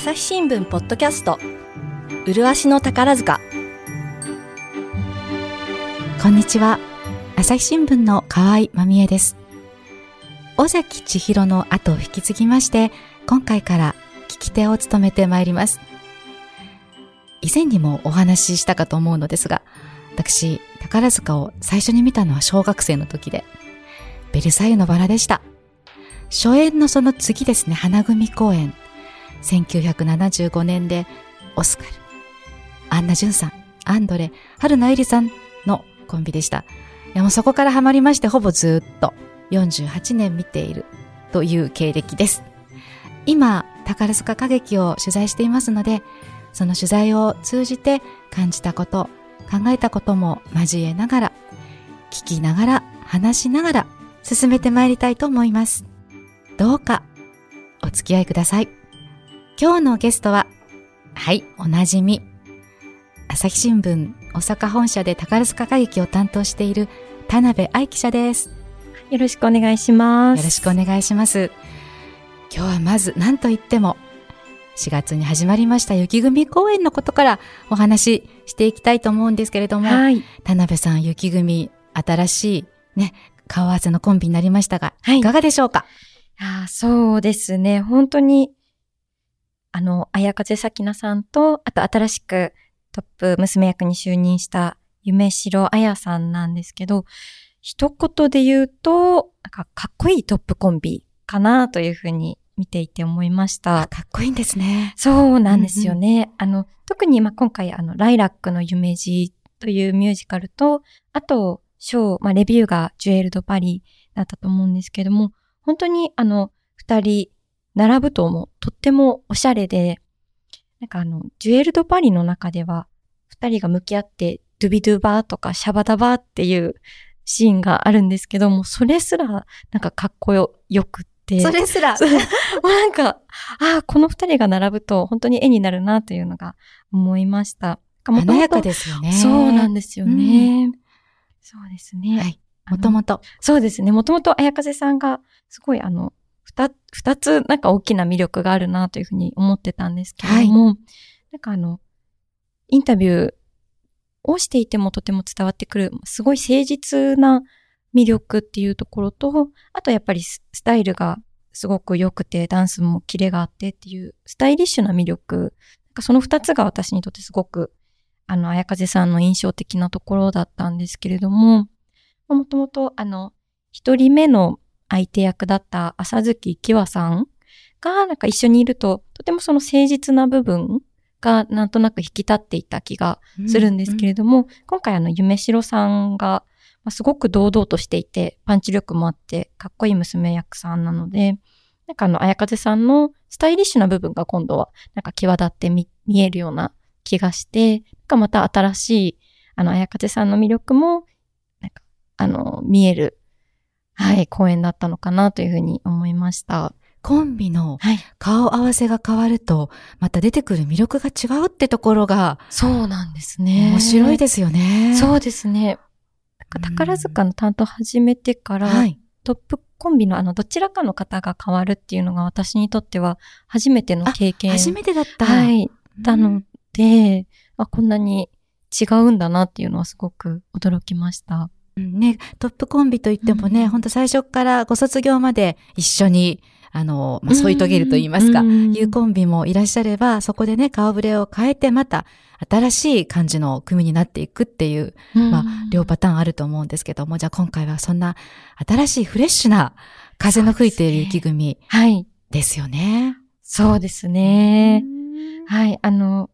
朝日新聞ポッドキャスト。麗しの宝塚。こんにちは。朝日新聞の河合真美恵です。尾崎千尋の後を引き継ぎまして今回から聞き手を務めてまいります。以前にもお話ししたかと思うのですが私宝塚を最初に見たのは小学生の時でベルサイユのバラでした。初演のその次ですね花組公演。1975年でオスカル、アンナ・ジュンさん、アンドレ、春名ゆりさんのコンビでした。いやもうそこからハマりましてほぼずっと48年見ているという経歴です。今、宝塚歌劇を取材していますので、その取材を通じて感じたこと、考えたことも交えながら、聞きながら、話しながら進めてまいりたいと思います。どうかお付き合いください。今日のゲストは、はい、おなじみ。朝日新聞大阪本社で宝塚歌劇を担当している田辺愛記者です。よろしくお願いします。よろしくお願いします。今日はまず何と言っても、4月に始まりました雪組公演のことからお話ししていきたいと思うんですけれども、はい、田辺さん雪組新しいね、顔合わせのコンビになりましたが、はい、いかがでしょうか？あそうですね。本当にあの、綾風咲菜さんと、あと新しくトップ娘役に就任した夢城彩さんなんですけど、一言で言うと、なんかかっこいいトップコンビかなというふうに見ていて思いました。かっこいいんですね。そうなんですよね。うんうん、あの、特にまあ今回あの、ライラックの夢路というミュージカルと、あと、ショー、まあレビューがジュエルド・パリだったと思うんですけども、本当にあの、二人並ぶともとってもおしゃれで、なんかあの、ジュエルドパリの中では、二人が向き合って、ドゥビドゥバーとかシャバダバーっていうシーンがあるんですけども、それすら、なんかかっこよ、よくって。それすら。なんか、ああ、この二人が並ぶと本当に絵になるなというのが思いました。華やかですよね。そうなんですよね。うん、そうですね。はい。もともと。そうですね。もともと綾風さんが、すごいあの、二、二つなんか大きな魅力があるなというふうに思ってたんですけれども、はい、なんかあの、インタビューをしていてもとても伝わってくる、すごい誠実な魅力っていうところと、あとやっぱりスタイルがすごく良くて、ダンスもキレがあってっていう、スタイリッシュな魅力。なんかその二つが私にとってすごく、あの、綾風さんの印象的なところだったんですけれども、もともと、あの、一人目の相手役だった浅月きわさんがなんか一緒にいると、とてもその誠実な部分がなんとなく引き立っていた気がするんですけれども、うんうん、今回あの夢城さんが、まあ、すごく堂々としていて、パンチ力もあって、かっこいい娘役さんなので、なんかあの、綾風さんのスタイリッシュな部分が今度はなんか際立って見えるような気がして、なんかまた新しい、あの、綾風さんの魅力も、なんか、あの、見えるはい、公演だったのかなというふうに思いました。コンビの顔合わせが変わると、また出てくる魅力が違うってところが、そうなんですね。面白いですよね。そうですね。宝塚の担当始めてから、はい、トップコンビのあの、どちらかの方が変わるっていうのが私にとっては初めての経験。初めてだった。はい。なので、あ、こんなに違うんだなっていうのはすごく驚きました。ね、トップコンビといってもね、うん、本当最初からご卒業まで一緒に、あの、まあ、添い遂げると言いますか、うん、いうコンビもいらっしゃれば、そこでね、顔ぶれを変えてまた新しい感じの組になっていくっていう、まあ、両パターンあると思うんですけども、じゃあ今回はそんな新しいフレッシュな風の吹いている雪組ですよね。そうですね。はい、あの、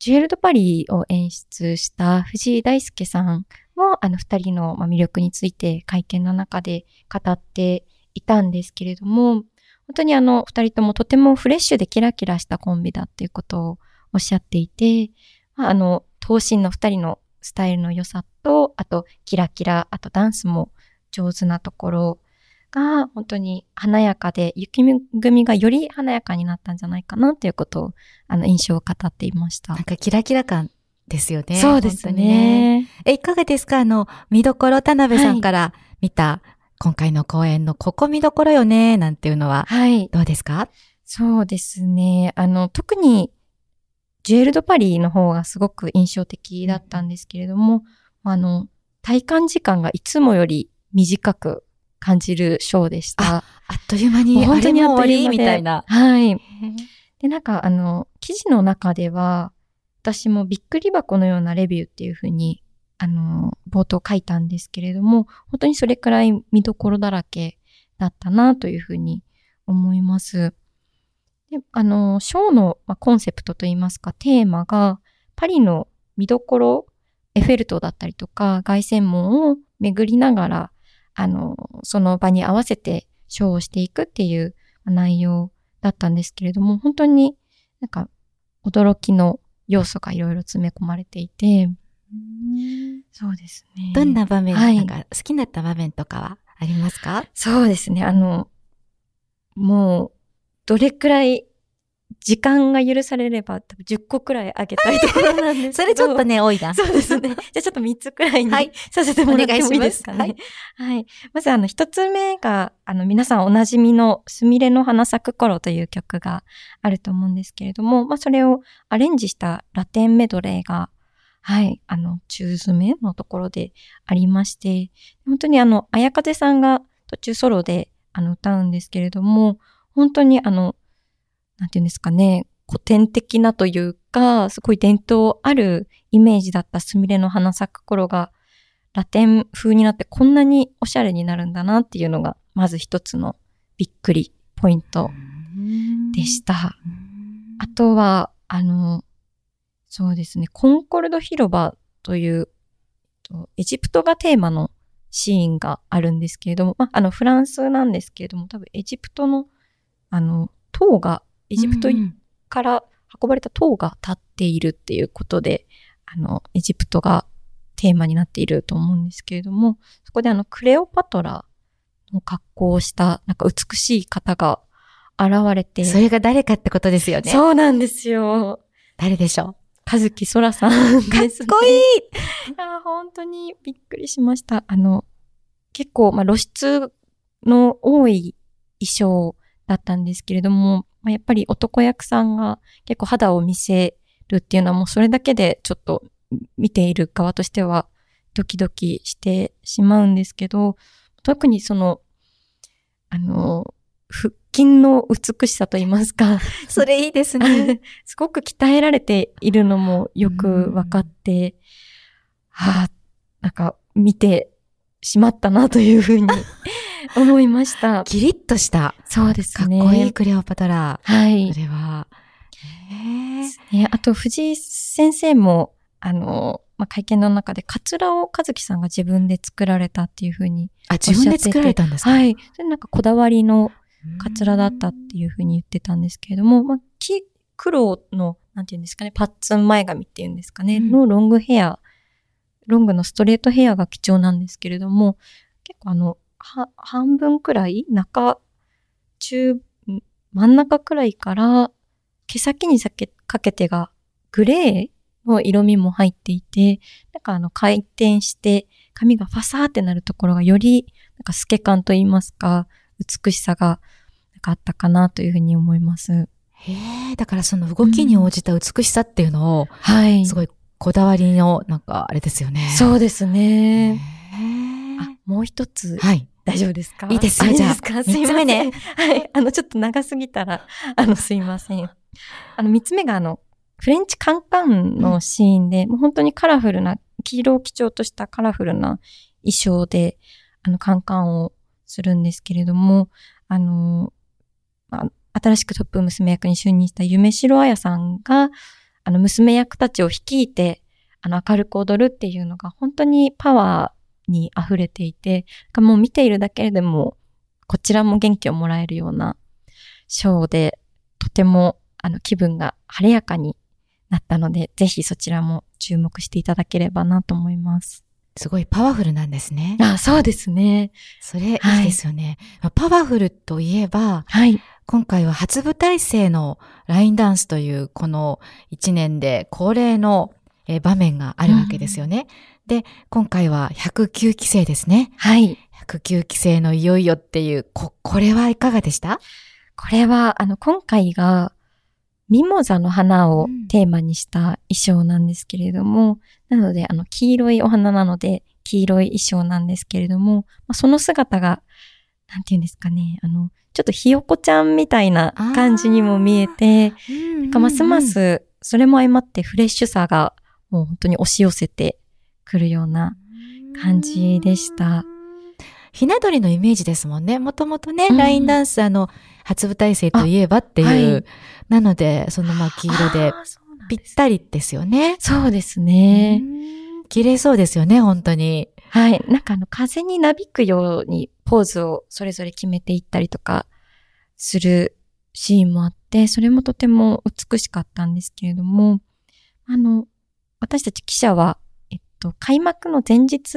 ジュエルドパリを演出した藤井大輔さんも、あの、二人の魅力について会見の中で語っていたんですけれども、本当にあの、二人ともとてもフレッシュでキラキラしたコンビだっていうことをおっしゃっていて、まあ、あの、等身の二人のスタイルの良さと、あと、キラキラ、あとダンスも上手なところが、本当に華やかで、雪組がより華やかになったんじゃないかなということを、あの、印象を語っていました。なんかキラキラ感ですよね。そうですね。ねえ、いかがですか？あの、見どころ、田辺さんから見た、今回の公演のここ見どころよね、なんていうのは、はい。どうですか？そうですね。あの、特に、ジュエル・ド・パリの方がすごく印象的だったんですけれども、あの、体感時間がいつもより短く感じるショーでした。あっという間に、本当にあっという間でみたいな。はい。で、なんか、あの、記事の中では、私もびっくり箱のようなレビューっていうふうに、あの、冒頭書いたんですけれども、本当にそれくらい見どころだらけだったなというふうに思います。で、あの、ショーの、まあ、コンセプトといいますか、テーマが、パリの見どころ、エッフェル塔だったりとか、凱旋門を巡りながら、あの、その場に合わせてショーをしていくっていう内容だったんですけれども、本当になんか驚きの要素がいろいろ詰め込まれていて、そうですね。どんな場面、はいなんか好きになった場面とかはありますか？そうですね。あの、もう、どれくらい時間が許されれば多分10個くらいあげたいところなんですそけど。れちょっとね、多いな。そうですね。じゃあちょっと3つくらいに、はいさせてもらってもいいですかね。お願いしはい。まずあの、一つ目が、あの、皆さんおなじみのすみれの花咲く頃という曲があると思うんですけれども、まあそれをアレンジしたラテンメドレーが、はい、あの、中詰めのところでありまして、本当にあの、綾風さんが途中ソロであの歌うんですけれども、本当にあの、なんていうんですかね、古典的なというか、すごい伝統あるイメージだったスミレの花咲く頃が、ラテン風になってこんなにおしゃれになるんだなっていうのが、まず一つのびっくりポイントでした。あとは、あの、そうですね、コンコルド広場という、エジプトがテーマのシーンがあるんですけれども、まあ、あの、フランスなんですけれども、多分エジプトの、あの、塔が、エジプトうんから運ばれた塔が立っているっていうことで、あの、エジプトがテーマになっていると思うんですけれども、そこであの、クレオパトラの格好をした、なんか美しい方が現れて、それが誰かってことですよね。そうなんですよ。誰でしょかずきそらさんうかっ。こいいいや、本当にびっくりしました。あの、結構、まあ、露出の多い衣装だったんですけれども、まあ、やっぱり男役さんが結構肌を見せるっていうのはもうそれだけでちょっと見ている側としてはドキドキしてしまうんですけど、特にその、あの、腹筋の美しさと言いますか、それいいですね。すごく鍛えられているのもよく分かって、はあ、なんか見てしまったなというふうに 思いました。キリッとした、そうですかっね。こいいクレオパトラ。はいそ。れは。へーね、あと、藤井先生も、あの、まあ、会見の中で、カツラを和樹さんが自分で作られたっていうふうに。あ、自分で作られたんですか？はい。それなんかこだわりのカツラだったっていうふうに言ってたんですけれども、まあ、き黒の、なんていうんですかね、パッツン前髪っていうんですかね、うんのロングヘア、ロングのストレートヘアが貴重なんですけれども、結構あの、は、半分くらい、中、中、ん真ん中くらいから、毛先にかけてが、グレーの色味も入っていて、なんかあの、回転して、髪がファサーってなるところがより、なんか透け感と言いますか、美しさが、なんかあったかなというふうに思います。へえ、だからその動きに応じた美しさっていうのを、はいすごいこだわりの、なんかあれですよね。そうですへね。ーあ、もう一つ、はい。大丈夫ですか？いいですよあじゃあいいですか？すいません三つ目ね。はい。あの、ちょっと長すぎたら、あの、すいません。あの、三つ目が、あの、フレンチカンカンのシーンで、もう本当にカラフルな、黄色を基調としたカラフルな衣装で、あの、カンカンをするんですけれども、あの、まあ新しくトップ娘役に就任した夢城彩さんが、あの、娘役たちを率いて、あの、明るく踊るっていうのが本当にパワーに溢れていて、もう見ているだけでも、こちらも元気をもらえるようなショーで、とても、あの、気分が晴れやかになったので、ぜひそちらも注目していただければなと思います。すごいパワフルなんですね。あ、そうですね。それいはいいですよね。まあパワフルといえば、はい。今回は初舞台生のラインダンスというこの一年で恒例のえー場面があるわけですよね。で、今回は109期生ですね。はい。109期生のいよいよっていう、こ、これはいかがでした？これは、あの、今回が、ミモザの花をテーマにした衣装なんですけれども、なので、あの、黄色いお花なので、黄色い衣装なんですけれども、まあ、その姿が、なんて言うんですかね、あの、ちょっとひよこちゃんみたいな感じにも見えて、なんかますます、それも相まってフレッシュさがもう本当に押し寄せてくるような感じでした。ひな鳥のイメージですもんね。もともとね、うんラインダンス、あの、初舞台生といえばっていう。あはいなので、そのまあ黄色でぴったりですよね。そうですね。うん綺麗そうですよね、本当に。はい。なんかあの、風になびくようにポーズをそれぞれ決めていったりとかするシーンもあって、それもとても美しかったんですけれども、あの、私たち記者は、と、開幕の前日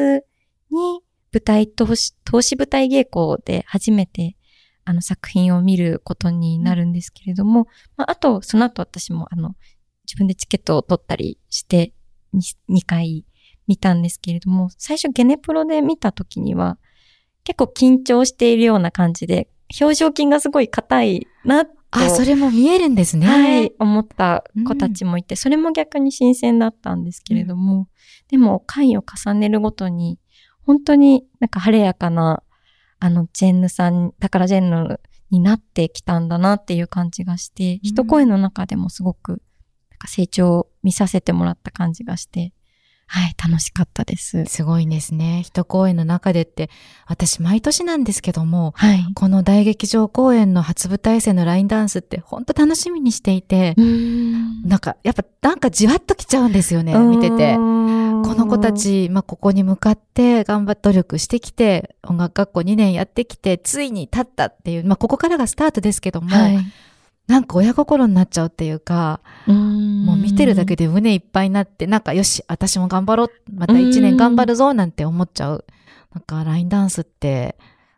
に舞台投資、投資舞台稽古で初めてあの作品を見ることになるんですけれども、まあ、あと、その後私もあの、自分でチケットを取ったりして、2回見たんですけれども、最初ゲネプロで見た時には、結構緊張しているような感じで、表情筋がすごい硬いなと、あ、それも見えるんですね。はい、思った子たちもいて、それも逆に新鮮だったんですけれども、でも回を重ねるごとに、本当になんか晴れやかな、あの、ジェンヌさん、宝ジェンヌになってきたんだなっていう感じがして、一声の中でもすごく、なんか成長を見させてもらった感じがして、はい、楽しかったです。すごいんですね。一公演の中でって、私毎年なんですけども、はい。この大劇場公演の初舞台生のラインダンスって本当楽しみにしていて、なんか、やっぱなんかじわっときちゃうんですよね、見てて。この子た、ち、まあ、ここに向かって頑張って努力してきて、音楽学校2年やってきて、ついに立ったっていう、まあ、ここからがスタートですけども、はい。なんか親心になっちゃうっていうか、ももう見てるだけで胸いっぱいになって、なんかよし、私も頑張ろう、また1年頑張るぞ、なんて思っちゃう。なんかラインダンスって、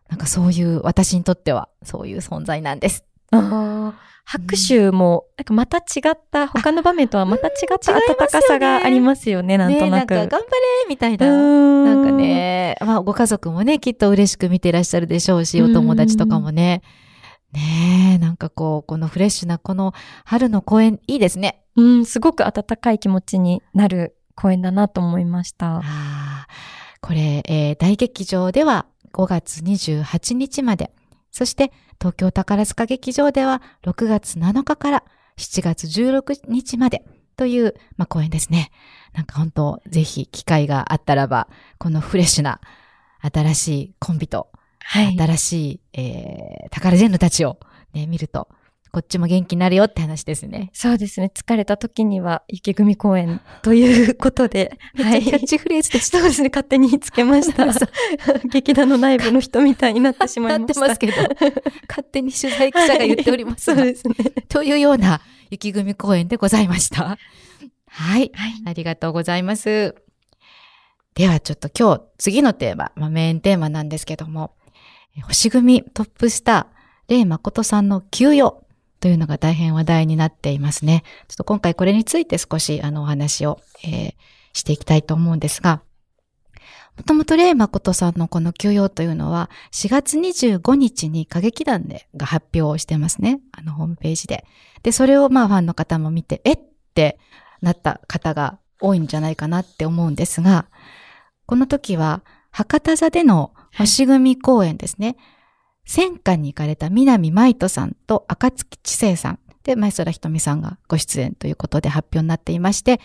なんかそういう、私にとってはそういう存在なんです。あー拍手も、なんかまた違った、他の場面とはまた違った温かさがありますよね、なんとなく。ねなんか頑張れみたいな。ななんか。ね、まあご家族もね、きっと嬉しく見てらっしゃるでしょうし、お友達とかもね。ねえ、なんかこう、このフレッシュなこの春の公演、いいですね。うん、すごく温かい気持ちになる公演だなと思いました。ああ、これ、えー大劇場では5月28日まで、そして東京宝塚劇場では6月7日から7月16日までという、まあ、公演ですね。なんか本当、ぜひ機会があったらば、このフレッシュな新しいコンビと、はい。新しい、えー、宝ジェンヌたちをね、見ると、こっちも元気になるよって話ですね。そうですね。疲れた時には雪組公演ということで、めっちゃキャッチフレーズでした。そうですね。勝手につけました。劇団の内部の人みたいになってしまいました。なってますけど、勝手に取材記者が言っておりますがそうですね。というような雪組公演でございました。はい。はい。ありがとうございます。ではちょっと今日次のテーマ、まあ、メインテーマなんですけども、え星組トップスター、レイ誠さんの休養というのが大変話題になっていますね。ちょっと今回これについて少しあのお話を、えーしていきたいと思うんですが、もともとレイ誠さんのこの休養というのは4月25日に歌劇団でが発表してますね。あのホームページで。で、それをまあファンの方も見て、えってなった方が多いんじゃないかなって思うんですが、この時は博多座での星組公演ですね。戦火に行かれた南舞人さんと赤月知世さんで前空ひとみさんがご出演ということで発表になっていまして、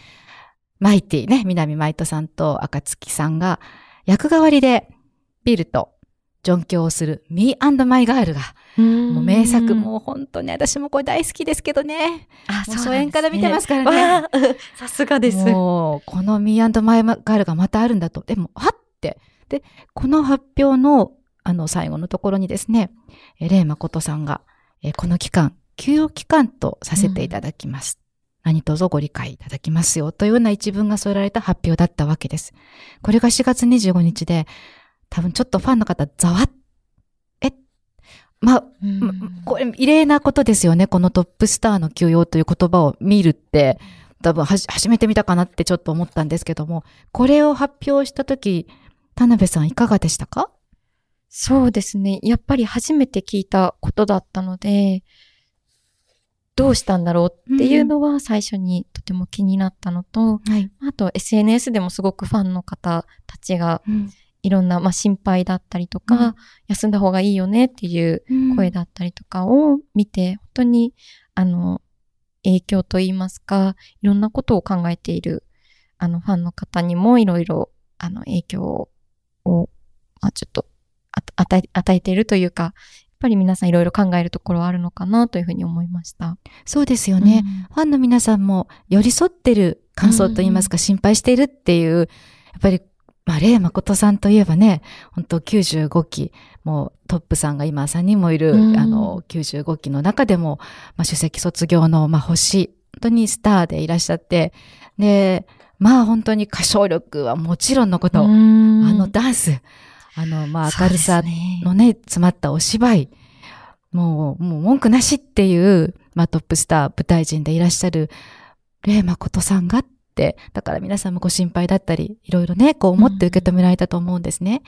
マイティね、南舞人さんと赤月さんが役代わりでビルとジョン教をする Me and My Girl が、もう名作、もう本当に私もこれ大好きですけどね。あ、そう初演から見てますからねさすがです。もう、この Me and My Girl がまたあるんだと。でも、はって。で、この発表の、あの、最後のところにですね、えーレイ誠さんが、えーこの期間、休養期間とさせていただきます。何卒ご理解いただきますよ。というような一文が添えられた発表だったわけです。これが4月25日で、多分ちょっとファンの方、ざわっ、え、まあ、うんまこれ異例なことですよね。このトップスターの休養という言葉を見るって、多分はじ初めて見たかなってちょっと思ったんですけども、これを発表したとき、田辺さんいかがでしたか？そうですね。やっぱり初めて聞いたことだったので、どうしたんだろうっていうのは最初にとても気になったのと、はい。あと SNS でもすごくファンの方たちがうんいろんな、まあ、心配だったりとか、うん休んだ方がいいよねっていう声だったりとかを見て、本当に、あの、影響といいますか、いろんなことを考えている、あの、ファンの方にもいろいろ、あの、影響を、まあ、ちょっと、あ与え、与えているというか、やっぱり皆さんいろいろ考えるところはあるのかなというふうに思いました。そうですよね。うんファンの皆さんも寄り添ってる感想といいますか、心配しているっていう、やっぱり、まあ、レイ誠さんといえばね、本当95期、もうトップさんが今3人もいる、うんあの、95期の中でも、まあ、首席卒業の、まあ、星、本当にスターでいらっしゃって、で、まあ、本当に歌唱力はもちろんのこと、ああのダンス、あの、まあ、明るさのね、詰まったお芝居、もう、もう文句なしっていう、まあトップスター、舞台人でいらっしゃる、レイ誠さんがって、だから皆さんもご心配だったり、いろいろね、こう思って受け止められたと思うんですね。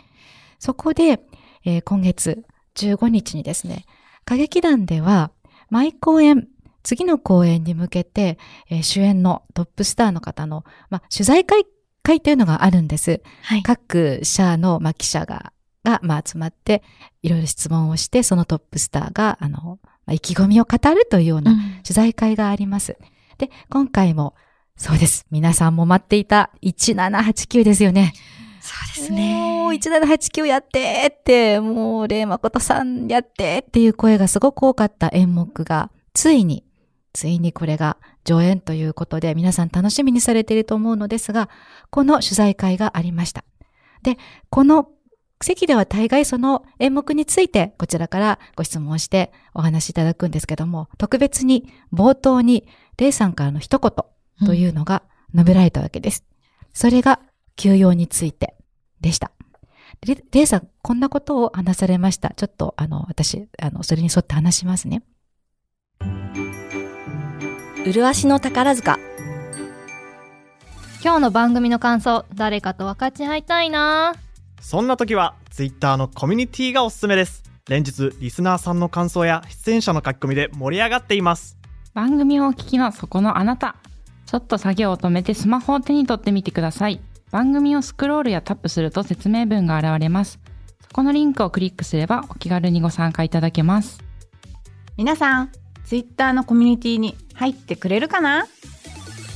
そこで、えー今月15日にですね、歌劇団では、毎公演、次の公演に向けて、えー主演のトップスターの方の、まあ、取材会、会というのがあるんです。はい。各社の、まあ、記者が、が、まあ、集まって、いろいろ質問をして、そのトップスターが、あの、まあ意気込みを語るというようなうん取材会があります。で、今回も、そうです。皆さんも待っていた1789ですよね。そうですもうね。1789やってって、もう、レイ誠さんやってっていう声がすごく多かった演目が、ついに、ついにこれが上演ということで、皆さん楽しみにされていると思うのですが、この取材会がありました。で、この席では大概その演目についてこちらからご質問してお話しいただくんですけども、特別に冒頭にレイさんからの一言というのが述べられたわけです。それが休養についてでした。レレイさん、こんなことを話されました。ちょっと、あの、私、あの、それに沿って話しますね。麗しの宝塚。今日の番組の感想誰かと分かち合いたいな。そんな時は Twitter のコミュニティがおすすめです。連日リスナーさんの感想や出演者の書き込みで盛り上がっています。番組をお聞きのそこのあなた。ちょっと作業を止めてスマホを手に取ってみてください。番組をスクロールやタップすると説明文が現れます。そこのリンクをクリックすればお気軽にご参加いただけます。皆さん、ツイッターのコミュニティに入ってくれるかな？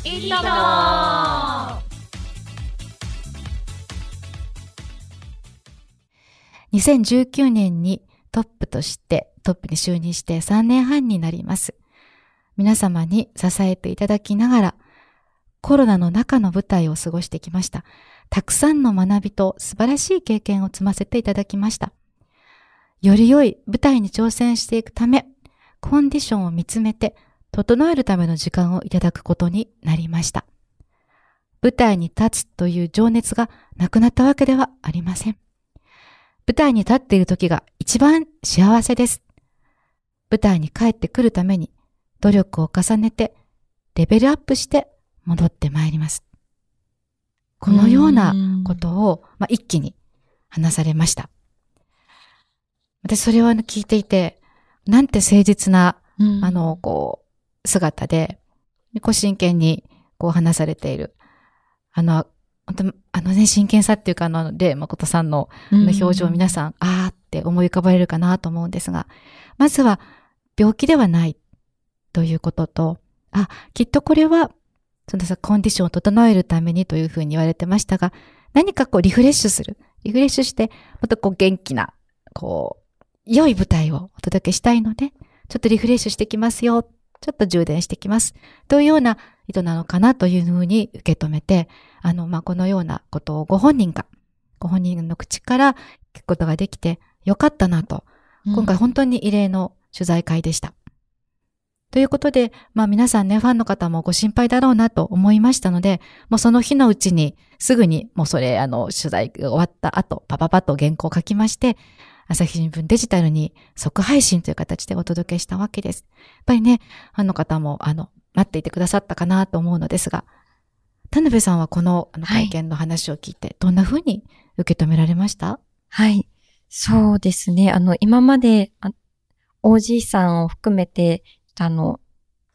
いいとも2019年にトップとして、トップに就任して3年半になります。皆様に支えていただきながら、コロナの中の舞台を過ごしてきました。たくさんの学びと素晴らしい経験を積ませていただきました。より良い舞台に挑戦していくため、コンディションを見つめて、整えるための時間をいただくことになりました。舞台に立つという情熱がなくなったわけではありません。舞台に立っている時が一番幸せです。舞台に帰ってくるために努力を重ねてレベルアップして戻ってまいります。このようなことを、まあ、一気に話されました。私それを聞いていて、なんて誠実な、うんあの、こう、姿で、こう真剣にこう話されている。あの、本当あのね、真剣さっていうか、あの、レイ誠さんのの表情を皆さん、あーって思い浮かばれるかなと思うんですが、まずは病気ではないということと、あ、きっとこれは、そのさ、コンディションを整えるためにというふうに言われてましたが、何かこうリフレッシュする。リフレッシュして、またこう元気な、こう、良い舞台をお届けしたいので、ちょっとリフレッシュしてきますよ。ちょっと充電してきます。というような意図なのかなというふうに受け止めて、あの、まあ、このようなことをご本人が、ご本人の口から聞くことができてよかったなと、今回本当に異例の取材会でした。ということで、まあ皆さんね、ファンの方もご心配だろうなと思いましたので、もうその日のうちに、すぐに、もうそれ、あの、取材が終わった後、パパパッと原稿を書きまして、朝日新聞デジタルに即配信という形でお届けしたわけです。やっぱりね、ファンの方も、あの、待っていてくださったかなと思うのですが、田辺さんはこのあのはい会見の話を聞いて、どんな風に受け止められました、はい。そうですね。あの、今まで、あ OG さんを含めて、あの、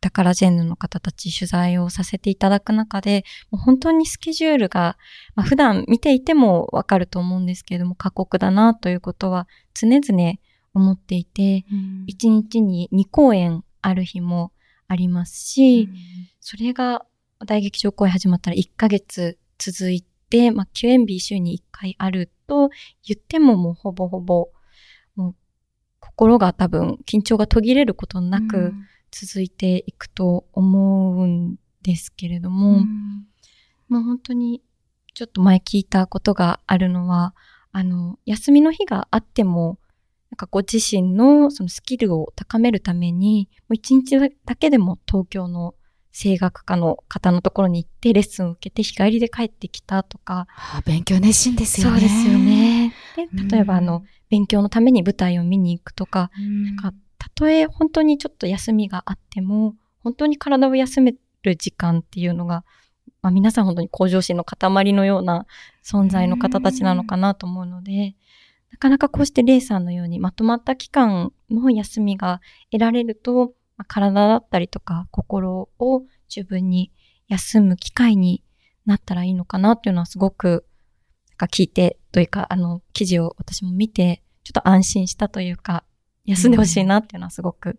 宝ジェンヌの方たち取材をさせていただく中で、もう本当にスケジュールが、まあ、普段見ていてもわかると思うんですけれども、過酷だなということは常々思っていて、1日に2公演ある日もありますし、それが大劇場公演始まったら1ヶ月続いて、まあ、休演日週に1回あると言ってももうほぼほぼ、もう心が多分緊張が途切れることなく続いていくと思うんですけれども、まあ本当にちょっと前聞いたことがあるのは、あの、休みの日があっても、なんかご自身のそのスキルを高めるために、もう一日だけでも東京の声楽科の方のところに行ってレッスンを受けて日帰りで帰ってきたとか。ああ勉強熱心ですよね。そうですよね。で、例えばあの、勉強のために舞台を見に行くとか、なんか、たとえ本当にちょっと休みがあっても、本当に体を休める時間っていうのが、まあ、皆さん本当に向上心の塊のような存在の方たちなのかなと思うので、なかなかこうしてレイさんのようにまとまった期間の休みが得られると、まあ、体だったりとか心を十分に休む機会になったらいいのかなっていうのはすごくなんか聞いてというかあの記事を私も見てちょっと安心したというか休んでほしいなっていうのはすごく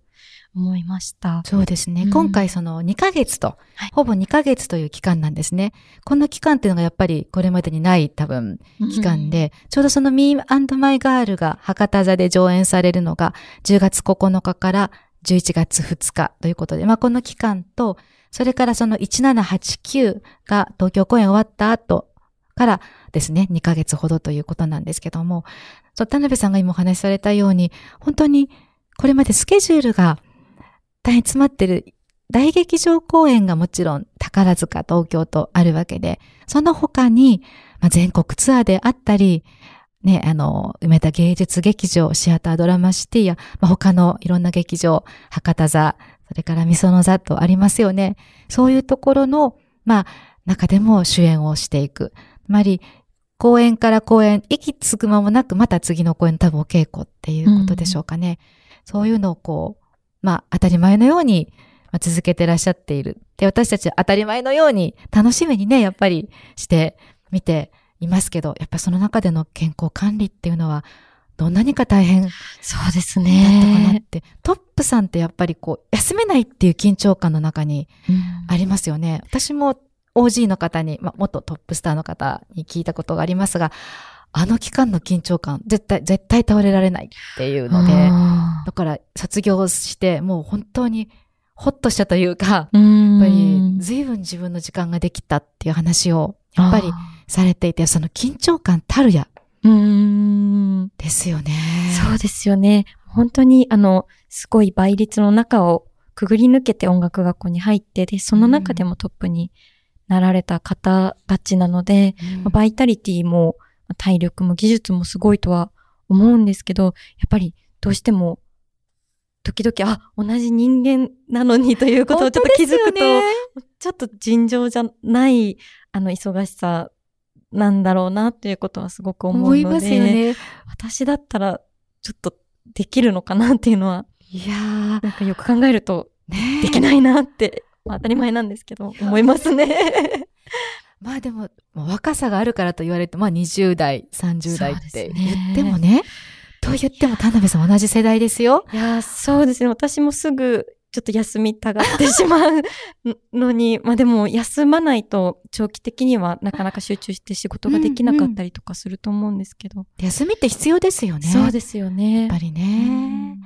思いました。そうですね。うん今回その2ヶ月と、はいほぼ2ヶ月という期間なんですね。この期間っていうのがやっぱりこれまでにない多分期間で、ちょうどその Me and My Girl が博多座で上演されるのが10月9日から11月2日ということで、まあこの期間と、それからその1789が東京公演終わった後からですね、2ヶ月ほどということなんですけども、そう、田辺さんが今お話しされたように、本当にこれまでスケジュールが大変詰まってる大劇場公演がもちろん宝塚、東京とあるわけで、その他に、まあ、全国ツアーであったり、ね、あの、梅田芸術劇場、シアタードラマシティや、まあ、他のいろんな劇場、博多座、それからみその座とありますよね。そういうところの、まあ、中でも主演をしていく。つまり、公演から公演、息つく間もなく、また次の公演多分お稽古っていうことでしょうかね。そういうのをこう、まあ、当たり前のように、まあ、続けてらっしゃっている。で、私たちは当たり前のように楽しみにね、やっぱりしてみていますけど、やっぱその中での健康管理っていうのは、どんなにか大変そうですたかなっね。て。トップさんってやっぱりこう、休めないっていう緊張感の中にありますよね。私も OG の方に、まあ、元トップスターの方に聞いたことがありますが、あの期間の緊張感、絶対、絶対倒れられないっていうので、あだから卒業して、もう本当にほっとしたというか、ーうんやっぱり随分自分の時間ができたっていう話を、やっぱりされていて、その緊張感たるやうーん。ですよね。そうですよね。本当に、あの、すごい倍率の中をくぐり抜けて音楽学校に入って、で、その中でもトップになられた方たちなので、うんまあバイタリティもまあ体力も技術もすごいとは思うんですけど、やっぱりどうしても、時々、あ、同じ人間なのにということをちょっと気づくと、ねちょっと尋常じゃない、あの、忙しさなんだろうなっていうことはすごく思うので。思いますよね。私だったら、ちょっとできるのかなっていうのは、いやー、なんかよく考えると、ねできないなって、まあ当たり前なんですけど、思いますね。まあでも、若さがあるからと言われて、まあ20代、30代って言ってもね、と言っても田辺さん同じ世代ですよ。いやー、そうですね。私もすぐ、ちょっと休みたがってしまう のに、まあでも休まないと長期的にはなかなか集中して仕事ができなかったりとかすると思うんですけど。休みって必要ですよね。そうですよね。やっぱりうねん。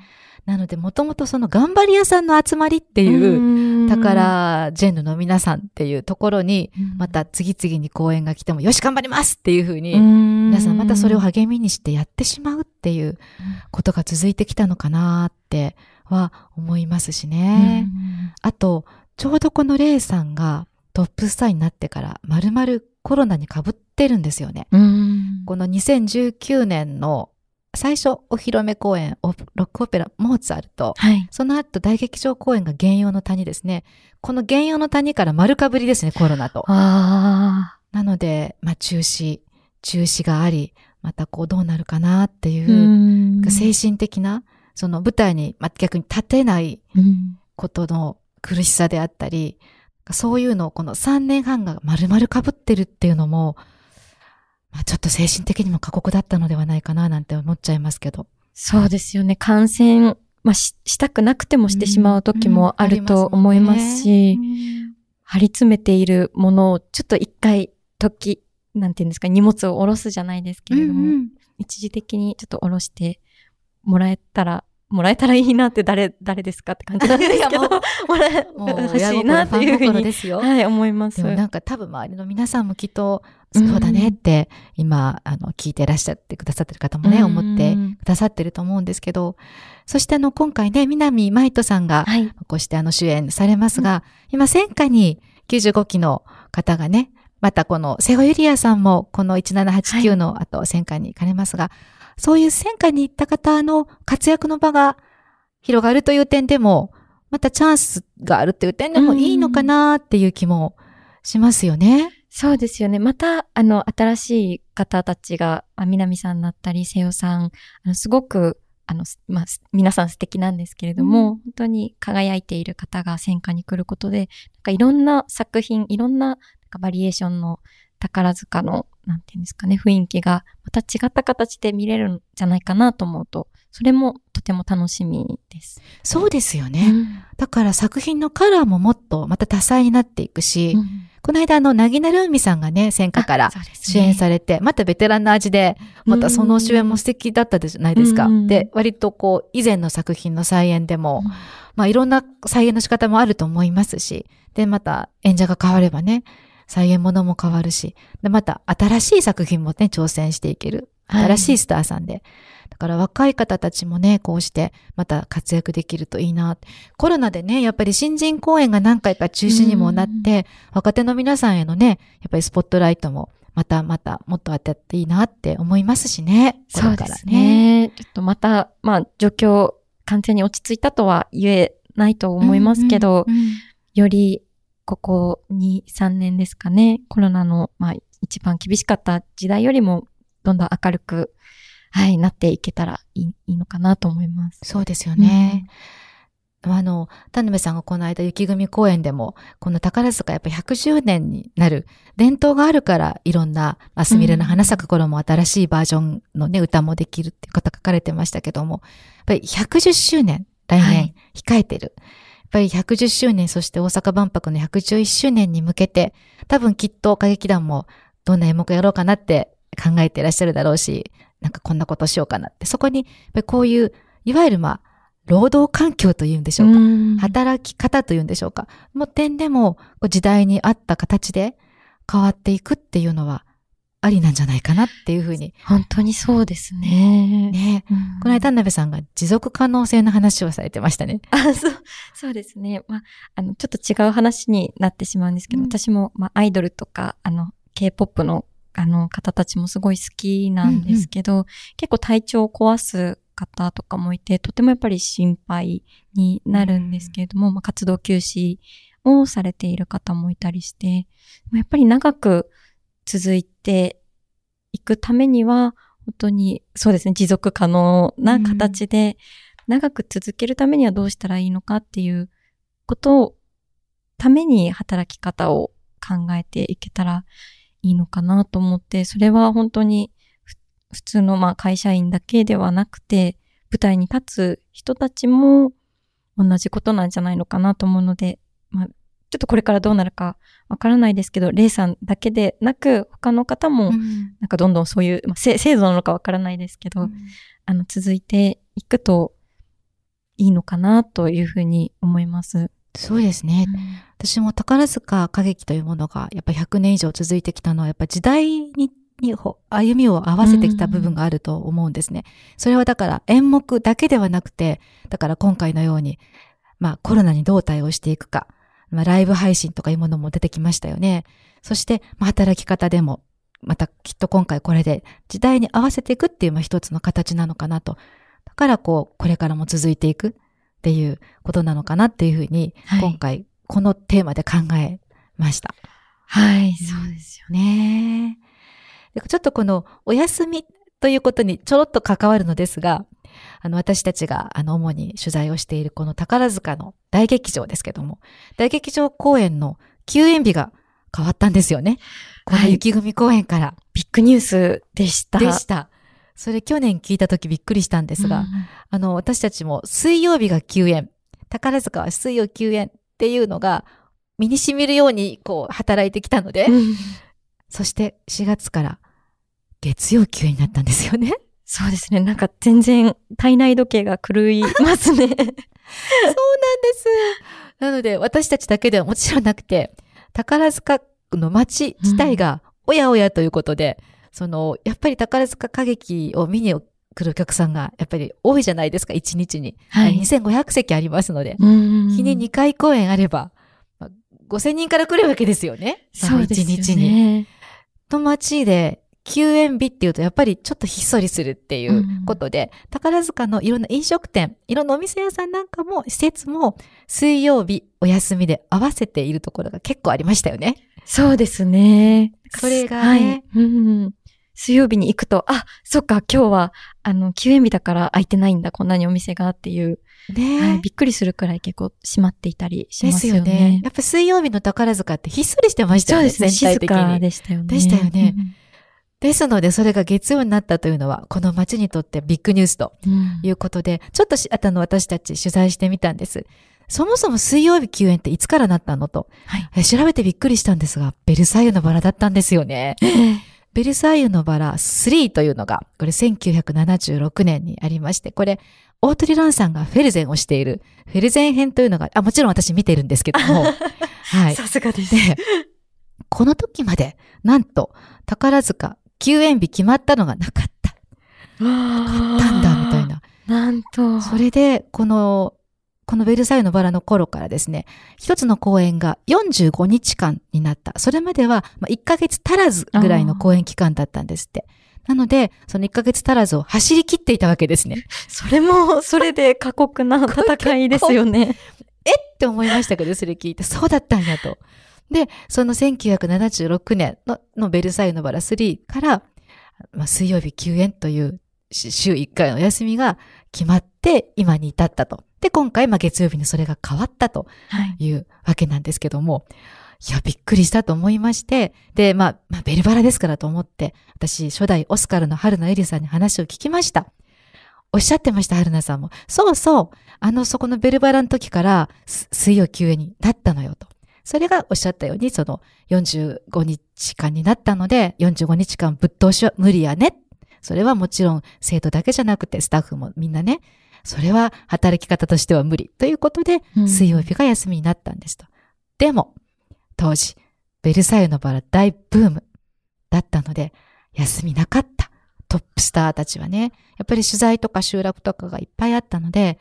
なので、もともとその頑張り屋さんの集まりっていう、うん宝ジェンヌの皆さんっていうところに、うん。また次々に公演が来ても、よし、頑張りますっていうふうに、うん。皆さんまたそれを励みにしてやってしまうっていうことが続いてきたのかなっては思いますしね。あと、ちょうどこのレイさんがトップスターになってから、まるまるコロナに被ってるんですよね。うん。この2019年の最初お披露目公演、オロックオペラ、モーツァルト。はい。その後大劇場公演が原用の谷ですね。この原用の谷から丸かぶりですね、コロナと。あなので、まあ中止、中止があり、またこうどうなるかなっていう、うん精神的な、その舞台に、まあ、逆に立てないうんことの苦しさであったり、そういうのをこの3年半が丸々被ってるっていうのも、まあ、ちょっと精神的にも過酷だったのではないかななんて思っちゃいますけど。そうですよね。感染、まあ、ししたくなくてもしてしまう時もあると思いますし、張り詰めているものをちょっと一回時、なんていうんですか、荷物を下ろすじゃないですけれども、一時的にちょっと下ろしてもらえたら、もらえたらいいなって誰、誰ですかって感じなんですけど、もらえ、欲しいなっていうふうに、ですよ。はい、思います。でもなんか多分周りの皆さんもきっと、うんそうだねって、今、あの、聞いてらっしゃってくださってる方もね、うん思ってくださってると思うんですけど、そしてあの、今回ね、南舞人さんが、はい。こうしてあの、主演されますが、今、戦火に95期の方がね、またこの、瀬尾ゆりやさんも、この1789の後、戦火に行かれますが、そういう戦火に行った方の活躍の場が広がるという点でも、またチャンスがあるっていう点でもいいのかなっていう気もしますよね。そうですよね。また、あの、新しい方たちが、あ南さんだったり、瀬尾さん、あの、すごく、あの、すまあ、す皆さん素敵なんですけれども、うん本当に輝いている方が戦火に来ることで、なんかいろんな作品、いろんななんかバリエーションの宝塚の、なんていうんですかね、雰囲気が、また違った形で見れるんじゃないかなと思うと、それもとても楽しみです。そうですよね。だから作品のカラーももっとまた多彩になっていくし、うんこの間あの、なぎなる海さんがね、戦火から主演されて、またベテランの味で、またその主演も素敵だったじゃないですか。うんで、割とこう、以前の作品の再演でも、うんまあいろんな再演の仕方もあると思いますし、で、また演者が変わればね、再演ものも変わるし、で、また新しい作品もね、挑戦していける。はい新しいスターさんで。だから若い方たちもね、こうしてまた活躍できるといいな。コロナでね、やっぱり新人公演が何回か中止にもなって、若手の皆さんへのね、やっぱりスポットライトもまたまたもっと当たっていいなって思いますしね。そうです。ね。ちょっとまた、まあ、状況、完全に落ち着いたとは言えないと思いますけど、より、ここ2、3年ですかね、コロナの、まあ、一番厳しかった時代よりも、どんどん明るく、はい、なっていけたらいいいいのかなと思います。そうですよね。あの、田辺さんがこの間雪組公演でも、この宝塚やっぱ110年になる伝統があるから、いろんな、まあ、すみれの花咲く頃も新しいバージョンのね、歌もできるっていうこと書かれてましたけども、やっぱり110周年、来は年い控えてる。やっぱり110周年、そして大阪万博の111周年に向けて、多分きっと歌劇団もどんな演目やろうかなって考えていらっしゃるだろうし、なんかこんなことしようかなって、そこに、こういう、いわゆるまあ、労働環境というんでしょうか。ん働き方というんでしょうか。の点でも、時代に合った形で変わっていくっていうのは、ありなんじゃないかなっていうふうに。本当にそうですね。ね。うんこの間、田辺さんが持続可能性の話をされてましたね。あ、そう、そうですね。まあ、あの、ちょっと違う話になってしまうんですけど、うん私も、まあ、アイドルとか、あの、K-POP の、あの、方たちもすごい好きなんですけど、結構体調を壊す方とかもいて、とてもやっぱり心配になるんですけれども、まあ、活動休止をされている方もいたりして、やっぱり長く続いていくためには、本当に、そうですね、持続可能な形で、長く続けるためにはどうしたらいいのかっていうことを、ために働き方を考えていけたらいいのかなと思って、それは本当にふ普通のまあ会社員だけではなくて、舞台に立つ人たちも同じことなんじゃないのかなと思うので、まあ、ちょっとこれからどうなるかわからないですけど、レイさんだけでなく、他の方も、なんかどんどんそういう、まあ、せ制度なのかわからないですけど、あの、続いていくといいのかなというふうに思います。そうですね。私も宝塚歌劇というものがやっぱ100年以上続いてきたのはやっぱ時代ににほ歩みを合わせてきた部分があると思うんですね。それはだから演目だけではなくて、だから今回のように、まあコロナにどう対応していくか、まあライブ配信とかいうものも出てきましたよね。そして、まあ働き方でも、またきっと今回これで時代に合わせていくっていうまあ一つの形なのかなと。だからこう、これからも続いていくっていうことなのかなっていうふうに、はい今回このテーマで考えました。はい、そうですよね。ちょっとこのお休みっということにちょろっと関わるのですが、あの、私たちが、あの、主に取材をしているこの宝塚の大劇場ですけども、大劇場公演の休演日が変わったんですよね。この雪組公演から。ビッグニュースでした。でした。それ去年聞いた時びっくりしたんですが、うんあの、私たちも水曜日が休演、宝塚は水曜休演っていうのが身に染みるようにこう働いてきたので、うんそして4月から月曜休演になったんですよね。そうですね。なんか全然体内時計が狂いますね。そうなんです。なので、私たちだけではもちろんなくて、宝塚の街自体がおやおやということで、その、やっぱり宝塚歌劇を見に来るお客さんがやっぱり多いじゃないですか、1日に。はい。2500席ありますので、うん日に2回公演あれば、まあ5000人から来るわけですよね。そうですよ1日に。ね。の街で、休園日っていうと、やっぱりちょっとひっそりするっていうことで、宝塚のいろんな飲食店、いろんなお店屋さんなんかも、施設も、水曜日お休みで合わせているところが結構ありましたよね。そうですね。それがはいね、うん水曜日に行くと、あ、そっか、今日は、あの、休園日だから空いてないんだ、こんなにお店がっていう、ねはい、びっくりするくらい結構閉まっていたりしでますすよね。よね。やっぱ水曜日の宝塚ってひっそりしてましたよね。そうですね、静かに。でしたよね。でしたよねうんですので、それが月曜になったというのは、この街にとってビッグニュースとうんいうことで、ちょっとし、あの、私たち取材してみたんです。そもそも水曜日休園っていつからなったのと、はいえ調べてびっくりしたんですが、ベルサイユのバラだったんですよね。ベルサイユのバラ3というのが、これ1976年にありまして、これ、オートリランさんがフェルゼンをしている、フェルゼン編というのが、あ、もちろん私見てるんですけども、はい。さすがです。で、この時まで、なんと、宝塚、休園日決まったのがなかった。ななんだ、みたい。な。なんと。それで、この、このベルサイユのバラの頃からですね、一つの公演が45日間になった。それまでは、まあ、1ヶ月足らずぐらいの公演期間だったんですって。なので、その1ヶ月足らずを走り切っていたわけですね。それも、それで過酷な戦いですよね。って思いましたけど、それ聞いて、そうだったんやと。で、その1976年ののベルサイユのバラ3から、まあ、水曜日休園というし週1回のお休みが決まって今に至ったと。で、今回、まあ、月曜日にそれが変わったとはい。いうわけなんですけども、いや、びっくりしたと思いまして、で、まあ、まあ、ベルバラですからと思って、私、初代オスカルの春菜エリさんに話を聞きました。おっしゃってました、春菜さんも。そうそう、あの、そこのベルバラの時から、す水曜休園になったのよと。それがおっしゃったように、その45日間になったので、45日間ぶっ通しは無理やね。それはもちろん生徒だけじゃなくてスタッフもみんなね、それは働き方としては無理ということで、うん水曜日が休みになったんですと。でも、当時、ベルサイユのバラ大ブームだったので、休みなかった。トップスターたちはね、やっぱり取材とか集落とかがいっぱいあったので、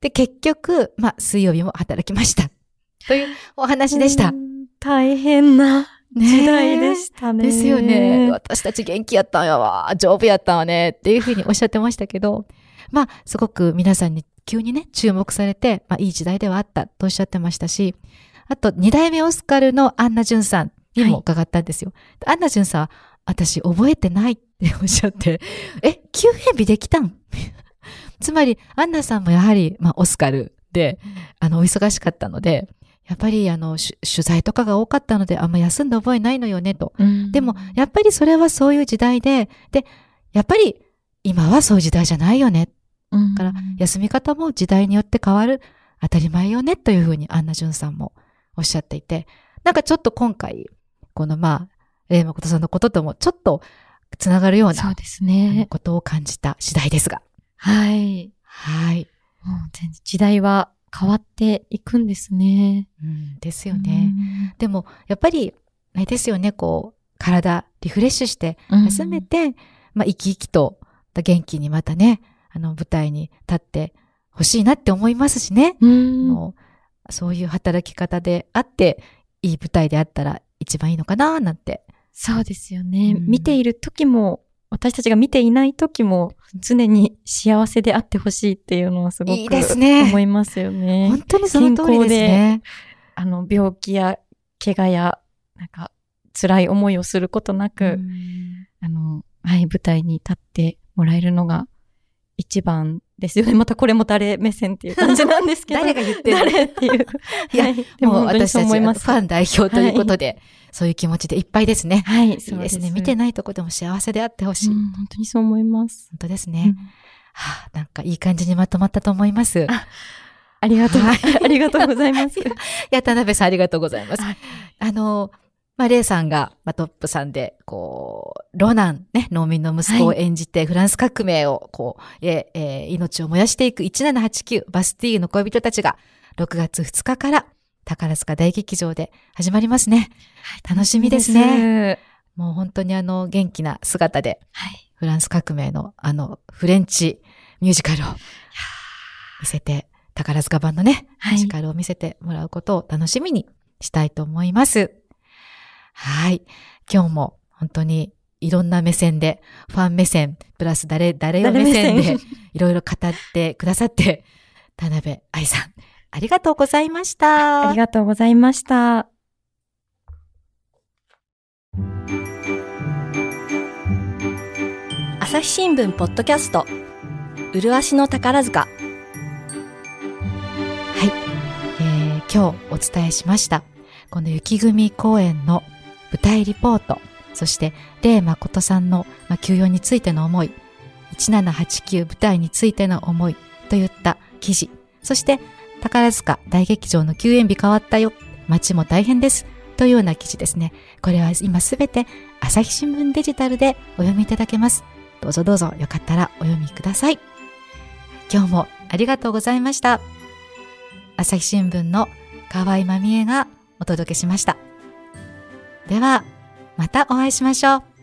で、結局、まあ、水曜日も働きました。というお話でしたう。ん大変な時代でしたね。ですよね。私たち元気やったんやわ。丈夫やったんわね。っていうふうにおっしゃってましたけど、まあ、すごく皆さんに急にね、注目されて、まあ、いい時代ではあったとおっしゃってましたし、あと、二代目オスカルのアンナ・ジュンさんにも伺ったんですよ。アンナ・ジュンさんは、私覚えてないっておっしゃって、え、休園日できたん？つまり、アンナさんもやはり、まあ、オスカルで、あの、お忙しかったので、やっぱり、あの、し取材とかが多かったので、あんま休んだ覚えないのよね、と。うんでも、やっぱりそれはそういう時代で、で、やっぱり今はそういう時代じゃないよね。うんから休み方も時代によって変わる。当たり前よね。というふうにアンナ・ジュンさんもおっしゃっていて、なんかちょっと今回、このまあ、レイマコトさんのことともちょっとつながるようなそうですね。ことを感じた次第ですが。はい。はい。もう全然時代は変わっていくんですね。うん、ですよね。でも、やっぱり、あれですよね、こう、体、リフレッシュして、うん休めて、まあ、生き生きと、元気にまたね、あの、舞台に立ってほしいなって思いますしね。うあん。のそういう働き方であって、いい舞台であったら一番いいのかな、なんて。そうですよね。うん見ている時も、私たちが見ていない時も、常に幸せであってほしいっていうのはすごくいいですね思いますよね。本当にその通りですね。あの、病気や怪我や、なんか、辛い思いをすることなく、うんあの、はい、舞台に立ってもらえるのが一番ですよね。またこれも誰目線っていう感じなんですけど。誰が言ってるの？誰っていう。いや、はいでも私たちファン代表ということで、そういう気持ちでいっぱいですね。はい、いいですね。見てないとこでも幸せであってほしい。うん本当にそう思います。本当ですね。うんはあ、なんかいい感じにまとまったと思います。あありがとう、はい ありがとうございます。いや、田辺さんありがとうございます。はいあの、まあ、レイさんが、まあ、トップさんで、こう、ロナン、ね、農民の息子を演じて、フランス革命を、こう、ええー命を燃やしていく1789バスティーユの恋人たちが、6月2日から宝塚大劇場で始まりますね。楽しみですね。もう本当にあの、元気な姿で、はい。フランス革命のあの、フレンチミュージカルを見せて、宝塚版のね、はいミュージカルを見せてもらうことを楽しみにしたいと思います。はい。今日も本当にいろんな目線で、ファン目線、プラス誰、誰よ目線で、いろいろ語ってくださって、田辺愛さん、ありがとうございました。ありがとうございました。朝日新聞ポッドキャスト麗しの宝塚えー今日お伝えしました。この雪組公演の舞台リポート、そして、レイ誠さんの、まあ、休養についての思い、1789舞台についての思いといった記事、そして、宝塚大劇場の休演日変わったよ、街も大変です、というような記事ですね。これは今すべて朝日新聞デジタルでお読みいただけます。どうぞどうぞよかったらお読みください。今日もありがとうございました。朝日新聞の河合まみえがお届けしました。では、またお会いしましょう。